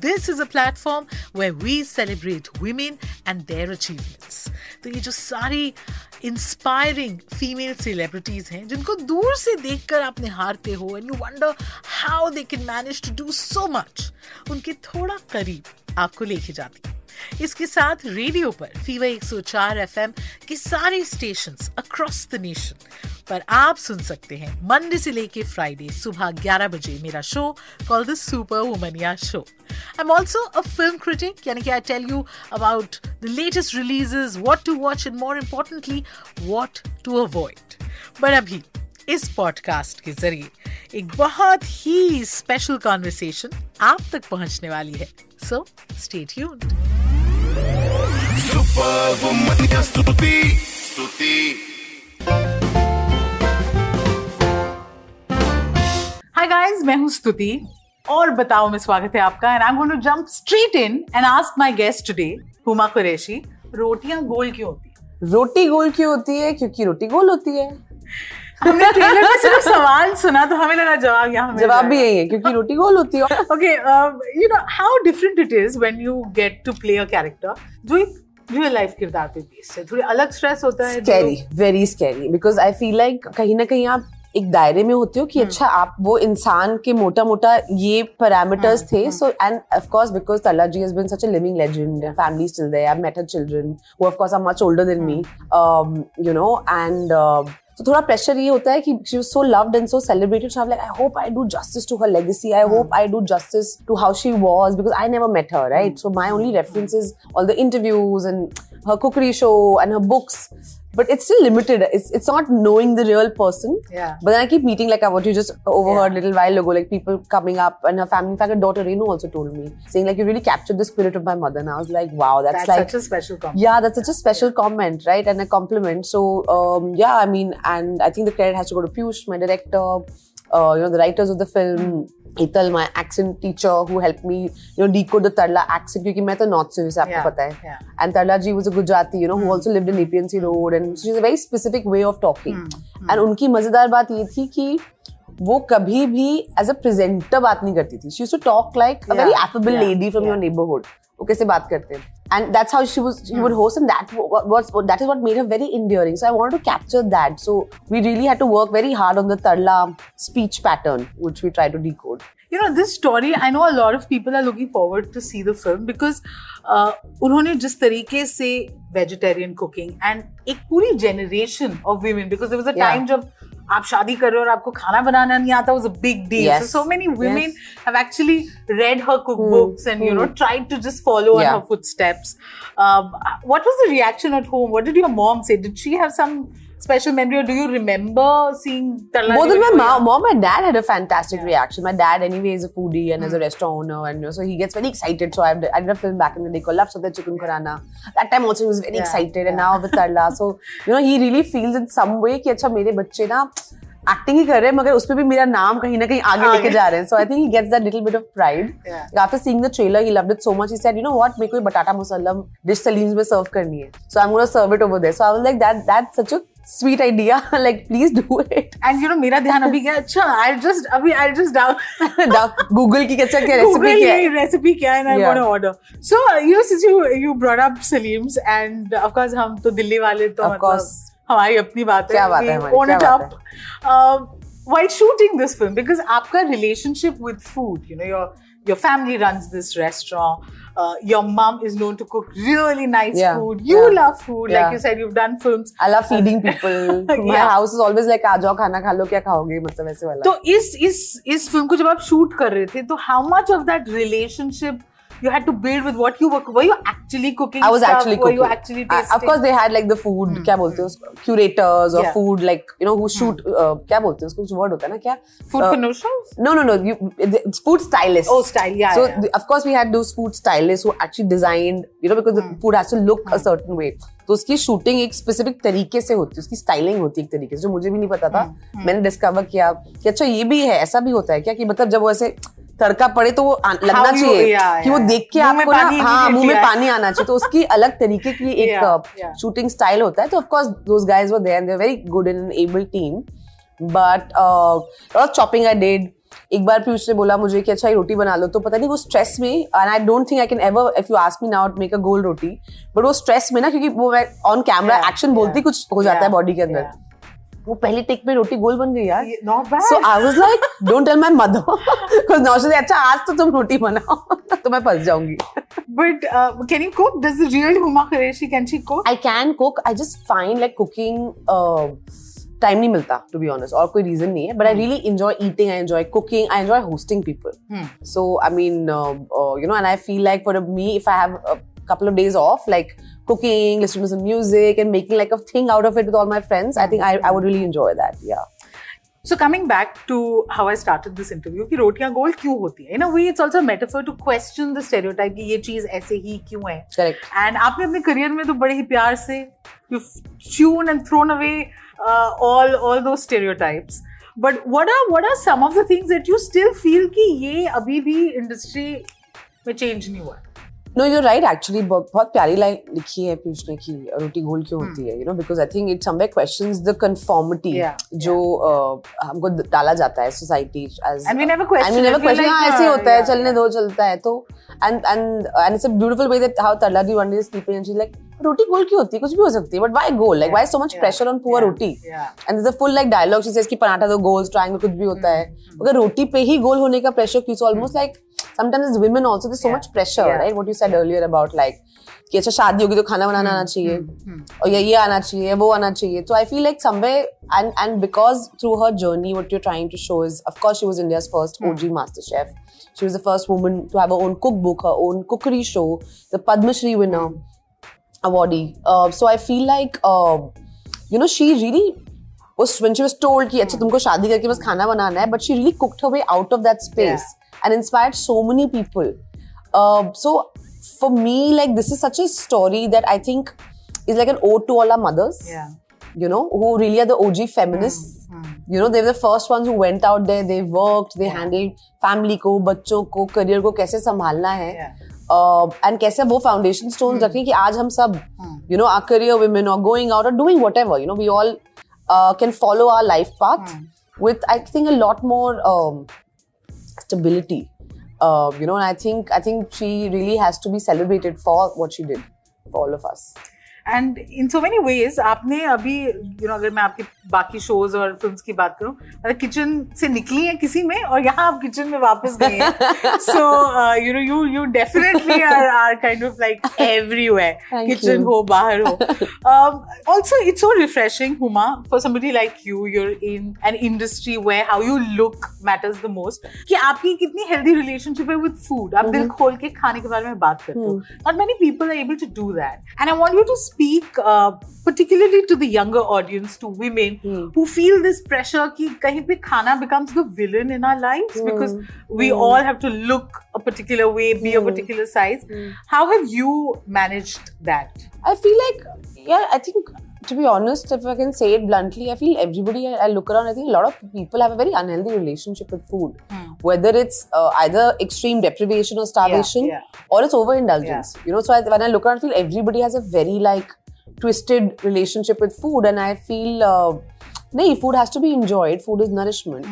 This is a platform way we celebrate women and their achievements तो ये जो सारी इंस्पायरिंग फीमेल सेलिब्रिटीज हैं, जिनको दूर से देखकर आप निहारते हो and you wonder how they can manage to do so much उनके थोड़ा करीब आपको लेके जाती है। इसके साथ रेडियो पर फीवर 104 एफएम के सारे स्टेशन अक्रॉस द नेशन पर आप सुन सकते हैं मंडे से लेके फ्राइडे सुबह 11 बजे मेरा show call the Super Womaniya show I am also a film critic यानी कि I tell you about the latest releases what to watch and more importantly what to avoid but अभी इस podcast के जरिए एक बहुत ही स्पेशल कॉन्वर्सेशन आप तक पहुंचने वाली है सो स्टे ट्यून्ड Superwoman स्तुति स्तुति हाय गाइस मैं हूं स्तुति और बताओ में स्वागत है आपका and I am going to jump straight in and ask my guest today Huma Qureshi रोटियाँ गोल क्यों होती हैं? रोटी गोल क्यों होती है? क्योंकि रोटी गोल होती है। हमने ट्रेलर में सिर्फ़ सवाल सुना तो हमें लगा जवाब यहाँ जवाब भी यही है क्योंकि रोटी गोल होती है। Okay you know how different it is when you get to play a character जो एक रियल लाइफ किरदार पे बेस्ड है। थोड़ी अलग स्ट्रेस होता है scary very scary because I feel like कहीं ना कहीं आप एक दायरे में होते हो कि अच्छा आप वो इंसान के मोटा मोटा ये पैरामीटर्स थे so and of course because Tarla ji has been such a living legend family still there I met her children who of course are much older than me you know and तो थोड़ा pressure ये होता है कि she was so loved and so celebrated like I hope I do justice to her legacy I hope I do justice to how she was because I never met her right so my only reference is all the interviews and her cookery show and her books but it's still limited. It's, it's not knowing the real person. Yeah. but then i keep meeting like what you just overheard Yeah. little while ago like people coming up and her family in fact her daughter Renu also told me saying like you really captured the spirit of my mother. And i was like wow that's, that's like such a special compliment yeah that's such a special comment right? And a compliment. So um, yeah i mean and i think the credit has to go to Piyush my director uh, you know the writers of the film Ital, my accent teacher who helped me you know decode the Tarla accent क्योंकि मैं तो north से आपको Yeah, पता है yeah. and Tarla ji was a Gujarati you know mm. who also lived in APNC road and she's a very specific way of talking Mm. Mm. and उनकी मज़ेदार बात ये थी कि वो कभी भी एज अ प्रेजेंटर बात नहीं करती थी she to talk like a very affable lady from your neighbourhood वो कैसे बात करते हैं and that's how she was she would host and that wa- was that is what made her very endearing so i wanted to capture that so we really had to work very hard on the tarla speech pattern which we try to decode you know this story i know a lot of people are looking forward to see the film because uh, उन्होंने जिस तरीके से vegetarian cooking and एक पूरी generation of women because there was a Yeah. Time जब आप शादी कर रहे हो और आपको खाना बनाना नहीं आता was a big deal Yes. so so many women Yes. have actually read her cookbooks and you know tried to just follow in Yeah. her footsteps um, what was the reaction at home what did your mom special memory or do you remember seeing Tarla ji? Both of my mom, mom and dad had a fantastic yeah. reaction. My dad, anyway, is a foodie and mm. is a hmm. restaurant owner, and you know, so he gets very excited. So I, I did a film back in the day called Love Sada Chicken Khurana. That time also he was very yeah. excited, and now with Tarla, So, you know, he really feels in some way that, my kids acting ही कर रहे हैं मगर उस पे भी मेरा नाम कहीं ना कहीं आगे। लेके जा रहे हैं। So I think he gets that little bit of pride after seeing the trailer he loved it so much he said you know what मेरे को ये बटाटा मुसल्लम डिश सलीम्स में सर्व करनी है। So I am gonna serve it over there so I was like that that's such a sweet idea like please do it and you know मेरा ध्यान अभी क्या अच्छा आई जस्ट अभी आई जस्ट डाउन गूगल की कैसे क्या recipe क्या है? रेसिपी क्या है? I Yeah. Want to order so you know since you you brought up Saleem's and of course हम तो दिल्ली वाले तो Of course. हमारी अपनी बात है while shooting this film because aapka relationship with food you know your your family runs this restaurant uh, your mom is known to cook really nice yeah, food you yeah, love food yeah. like you said you've done films i love feeding people my house is always like aa jao khana kha lo kya khaoge matlab aise wala to is is is film ko jab aap shoot kar rahe the to how much of that relationship you had to build with what you were. Were you actually cooking? I was stuff? actually Were cooking. you actually I- tasting? of course, they had like the food. Hmm, क्या बोलते हैं उसको? Curators or Yeah. food like you know who shoot. Uh, क्या बोलते हैं उसको? कुछ word होता है ना क्या? food Uh. No, no, no. You, it's food stylists. Oh, style. Yeah. so yeah. the- of course we had those food stylists who actually designed you know because the Hmm. food has to look hmm. a certain way तो उसकी shooting एक specific तरीके से होती है उसकी styling होती है एक तरीके से जो मुझे भी नहीं पता था Hmm. मैंने डिस्कवर किया कि अच्छा ये भी है ऐसा भी होता है क्या कि मतलब जब वो ऐसे तड़का पड़े तो वो आ- लगना चाहिए कि वो देख के आपको ना हाँ मुँह में पानी आना चाहिए। तो उसकी अलग तरीके की एक शूटिंग स्टाइल होता है। तो of course those guys were there and very good an able team but chopping I did एक बार पीयूष ने बोला मुझे कि अच्छा ये रोटी बना लो। तो पता नहीं वो स्ट्रेस में and I don't think I can ever if you ask me now to make a goal roti. But वो स्ट्रेस में ना क्योंकि वो मैं ऑन कैमरा एक्शन बोलती कुछ हो जाता है बॉडी के अंदर. वो पहली टेक में रोटी गोल बन गई यार। So I was like don't tell my mother because now she अच्छा आज तो तुम रोटी बनाओ तो मैं फंस जाऊँगी। But can you cook does real Huma Qureshi can she cook I can cook I just find like cooking time नहीं मिलता टू बी ऑनेस्ट और कोई रीजन नहीं है। But I really enjoy eating I enjoy cooking I enjoy hosting people so I mean you know and I feel like for me if I have couple of days off like cooking listening to some music and making like a thing out of it with all my friends I think I, I would really enjoy that yeah So coming back to how I started this interview, कि रोटियां गोल क्यों होती है? In a way, it's also a metaphor to question the stereotype कि ये चीज ऐसे ही क्यों है? correct And आपने अपने करियर में तो बड़े ही प्यार से you've tuned and thrown away uh, all all those stereotypes. But what are what are some of the things that you still feel कि ये अभी भी industry में change नहीं हुआ? नो यू राइट एक्चुअली बहुत प्यारी लाइन लिखी है पीयूष ने की रोटी गोल क्यों होती है you know because I think it someway questions the conformity जो हमको डाला जाता है society as and we never question and ऐसे होता है चलने दो चलता है। तो and and and it's a beautiful way that how Tarla the wonder is people and she like रोटी गोल क्यों होती है? कुछ भी हो सकती है but why goal like why so much pressure on poor roti? And full like dialogue she कि पराठा दो गोल्स ट्रायंगल कुछ भी होता है। मगर रोटी पे ही गोल होने का प्रेशर क्यों almost like sometimes is women also there so much pressure right what you said earlier about like कि अच्छा शादी होगी तो खाना बनाना आना hmm. चाहिए। hmm. Hmm. और ये ये आना चाहिए वो आना चाहिए। तो I feel like someway and and because through her journey what you trying to show is of she was India's first OG master chef she was the first woman to have her own cookbook her own cookery show the Padma Shri winner awardee. Uh, so I feel like, uh, you know, she really was when she was told कि अच्छा तुमको शादी करके बस खाना बनाना है, but she really cooked her way out of that space. Yeah. and inspired so many people uh, so for me like this is such a story that I think is like an ode to all our mothers Yeah. you know who really are the OG feminists you know they were the first ones who went out there they worked they handled family को बच्चों को career को कैसे संभालना है Yeah. uh, and कैसे वो foundation stones रखें कि आज हम सब you know our career women or going out or doing whatever you know we all uh, can follow our life path with I think a lot more um, stability. Uh, you know and I think I think she really has to be celebrated for what she did for all of us and in so many ways आपने अभी you you no know, अगर मैं आपकी बाकी shows और films की बात करूँ मतलब किचन से निकली है किसी में और यहाँ आप किचन में वापस गए हैं so you know you you definitely are are kind of like everywhere kitchen हो बाहर हो. Also it's so refreshing Huma for somebody like you you're in an industry where how you look matters the most कि आपकी कितनी healthy relationship है with food आप दिल खोल के खाने के बारे में बात करते हो. not many people are able to do that. And i want you to speak uh, particularly to the younger audience to women mm. who feel this pressure ki kahin pe khana becomes the villain in our lives mm. because hmm. we mm. all have to look a particular way be a hmm. particular size hmm. how have you managed that i feel like yeah, I think to be honest, if I can say it bluntly, I feel everybody I, I look around, I think a lot of people have a very unhealthy relationship with food. Whether it's uh, either extreme deprivation or starvation yeah. or it's overindulgence. You know, so I, when I look around, I feel everybody has a very like twisted relationship with food, and I feel. Uh, no, food has to be enjoyed. Food is nourishment.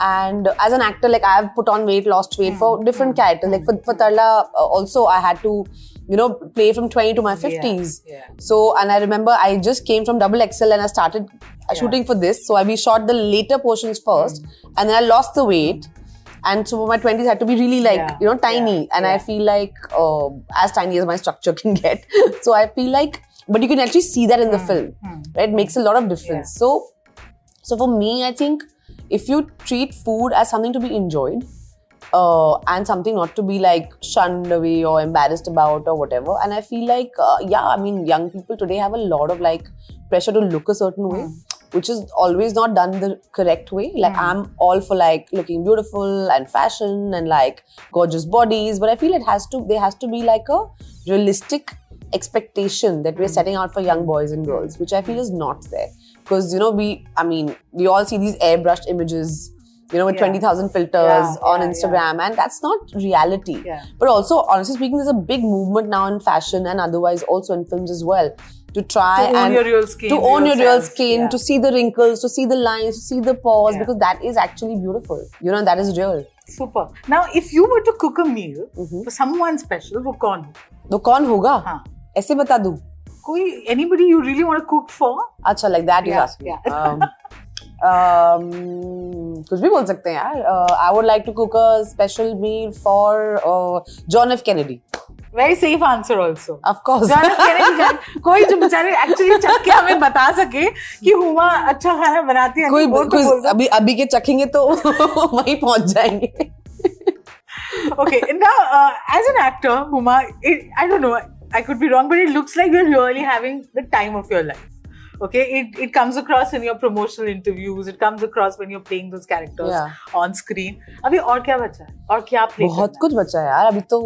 And as an actor, like I've put on weight, lost weight for different characters. Like for, for Tarla, uh, also I had to, you know, play from 20 to my 50s. yeah. So, and I remember I just came from Double XL and I started uh, shooting for this. So, I, we shot the later portions first and then I lost the weight. And so, my 20s had to be really like, Yeah, you know, tiny. yeah, and I feel like uh, as tiny as my structure can get. so, I feel like, but you can actually see that in the film, right? It makes a lot of difference. So, so for me, I think if you treat food as something to be enjoyed, uh, and something not to be like shunned away or embarrassed about or whatever. And I feel like, uh, yeah, I mean, young people today have a lot of like pressure to look a certain way, which is always not done the correct way. Like, I'm all for like looking beautiful and fashion and like gorgeous bodies, but I feel it has to, there has to be like a realistic expectation that we're setting out for young boys and girls, which I feel is not there. Because, you know, we, I mean, we all see these airbrushed images, you know, with Yeah. 20,000 filters Yeah, on yeah, Instagram, and that's not reality. Yeah. But also, honestly speaking, there's a big movement now in fashion and otherwise also in films as well to try To own and your real skin, to own your real yourself, skin, yeah. to see the wrinkles, to see the lines, to see the pores, Yeah. because that is actually beautiful. You know, that is real. Super. Now, if you were to cook a meal Mm-hmm. for someone special, वो कौन हो? तो कौन होगा हाँ. ऐसे बता दूं कोई anybody you really want to cook for? अच्छा like that you Yeah, ask me yeah. um, um, कुछ भी बोल सकते हैं यार uh, I would like to cook a special meal for uh, John F Kennedy Very safe answer also. of course John F. Kennedy का- कोई जो बेचारे एक्चुअली चख के हमें बता सके कि हुमा अच्छा खाना बनाती है कोई तो कोई अभी अभी के चखेंगे तो वहीं पहुँच जाएँगे okay now uh, as an actor huma it, i don't know i could be wrong but it looks like you're really having the time of your life okay? It, it comes across in your promotional interviews. It comes across when you're playing those characters yeah. on screen. abhi aur kya bacha hai aur kya play bahut kuch bacha hai yaar abhi to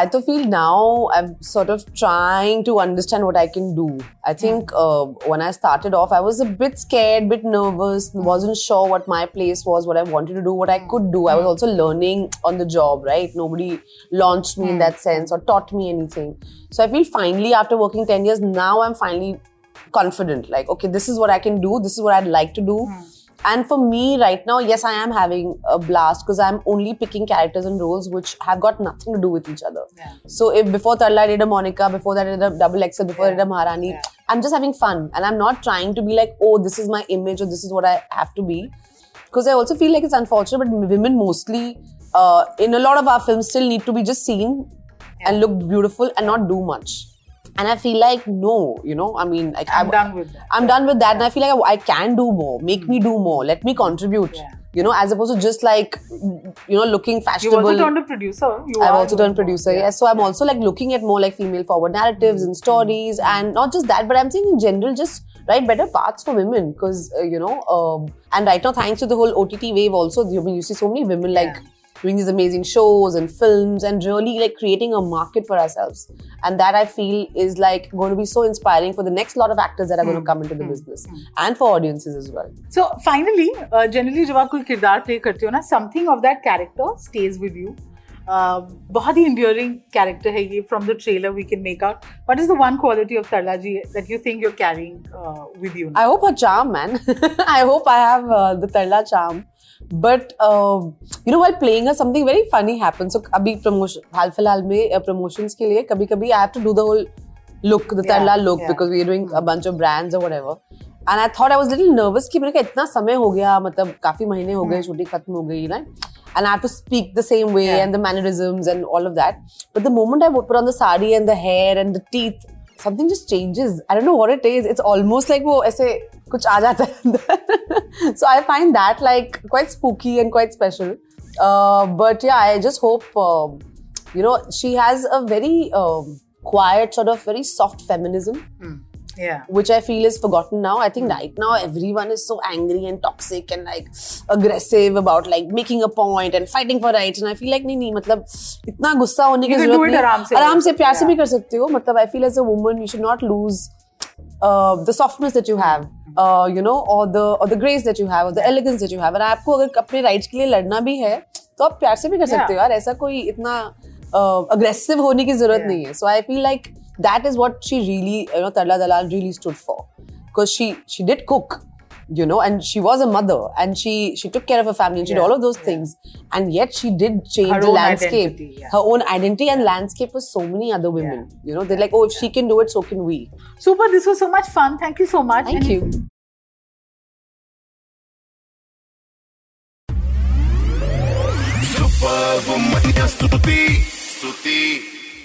i to feel now i'm sort of trying to understand what i can do. I hmm. think uh, when i started off i was a bit scared bit nervous hmm. wasn't sure what my place was what i wanted to do what i hmm. could do. I was also learning on the job right? Nobody launched me in that sense or taught me anything. So i feel finally after working 10 years now i'm finally confident like okay this is what i can do this is what i'd like to do. And for me right now yes i am having a blast because i'm only picking characters and roles which have got nothing to do with each other. Yeah. so if before Tarla I did a Monica before that I did a double XL before I did a Maharani Yeah. I'm just having fun. And I'm not trying to be like oh this is my image or this is what I have to be. Because I also feel like it's unfortunate but women mostly uh, in a lot of our films still need to be just seen and look beautiful and not do much and I feel like no you know I mean like I'm I- done with that. I'm done with that, and I feel like I, I can do more. Make me do more. Let me contribute. Yeah. You know, as opposed to just like you know looking fashionable. you also turned a producer you I've also turned producer, yes. So I'm also like looking at more like female forward narratives and stories, and not just that, but I'm saying in general, just write better parts for women because uh, you know, um, and right now thanks to the whole OTT wave, also you, you see so many women like doing these amazing shows and films and really like creating a market for ourselves, and that I feel is like going to be so inspiring for the next lot of actors that are going to come into the business and for audiences as well. So finally, uh, generally जब आप कोई किरदार play करते हो ना something of that character stays with you. Uh, बहुत ही enduring character है ये from the trailer we can make out. What is the one quality of Tarla ji that you think you're carrying uh, with you? I hope her charm, man. I hope I have uh, the Tarla charm. But uh, you know, while playing her, something very funny happened. So, अभी promotion, हाल फिलहाल में uh, promotions के लिए कभी कभी I have to do the whole look, the Yeah, Tarla look, yeah. because we are doing a bunch of brands or whatever. And I thought I was a little nervous कि मैंने कहा इतना समय हो गया मतलब काफी महीने हो गए शूटिंग खत्म हो गई ना and I have to speak the same way Yeah. and the mannerisms and all of that. But the moment I put on the sari and the hair and the teeth, something just changes. I don't know what it is. It's almost like wo aise kuch aa jata so I find that like quite spooky and quite special. Uh, but yeah, I just hope uh, you know she has a very uh, quiet sort of very soft feminism. Mm Yeah. which I feel is forgotten now. I think right now everyone is so angry and toxic and like aggressive about like making a point and fighting for rights. And I feel like नहीं नहीं मतलब इतना गुस्सा होने की You can do जरूरत it नहीं आराम से आराम से also, प्यार से yeah. भी कर सकते हो मतलब I feel as a woman you should not lose uh, the softness that you have. Uh, you know, or the or the grace that you have, or the elegance that you have. और आपको अगर अपने rights के लिए लड़ना भी है, तो आप प्यार से भी कर Yeah. सकते हो यार. ऐसा कोई इतना अग्रेसिव होने की जरूरत Yeah. नहीं है. So I feel like that is what she really, you know, Tarla Dalal really stood for. Because she she did cook, you know, and she was a mother and she she took care of her family and she yeah. did all of those yeah. things. And yet she did change her the landscape. Yeah. Her own identity and landscape for so many other women. You know, they're like, oh, if she can do it, so can we. Super, this was so much fun. Thank you so much. Thank and you. Super Woman Stuti. Stuti.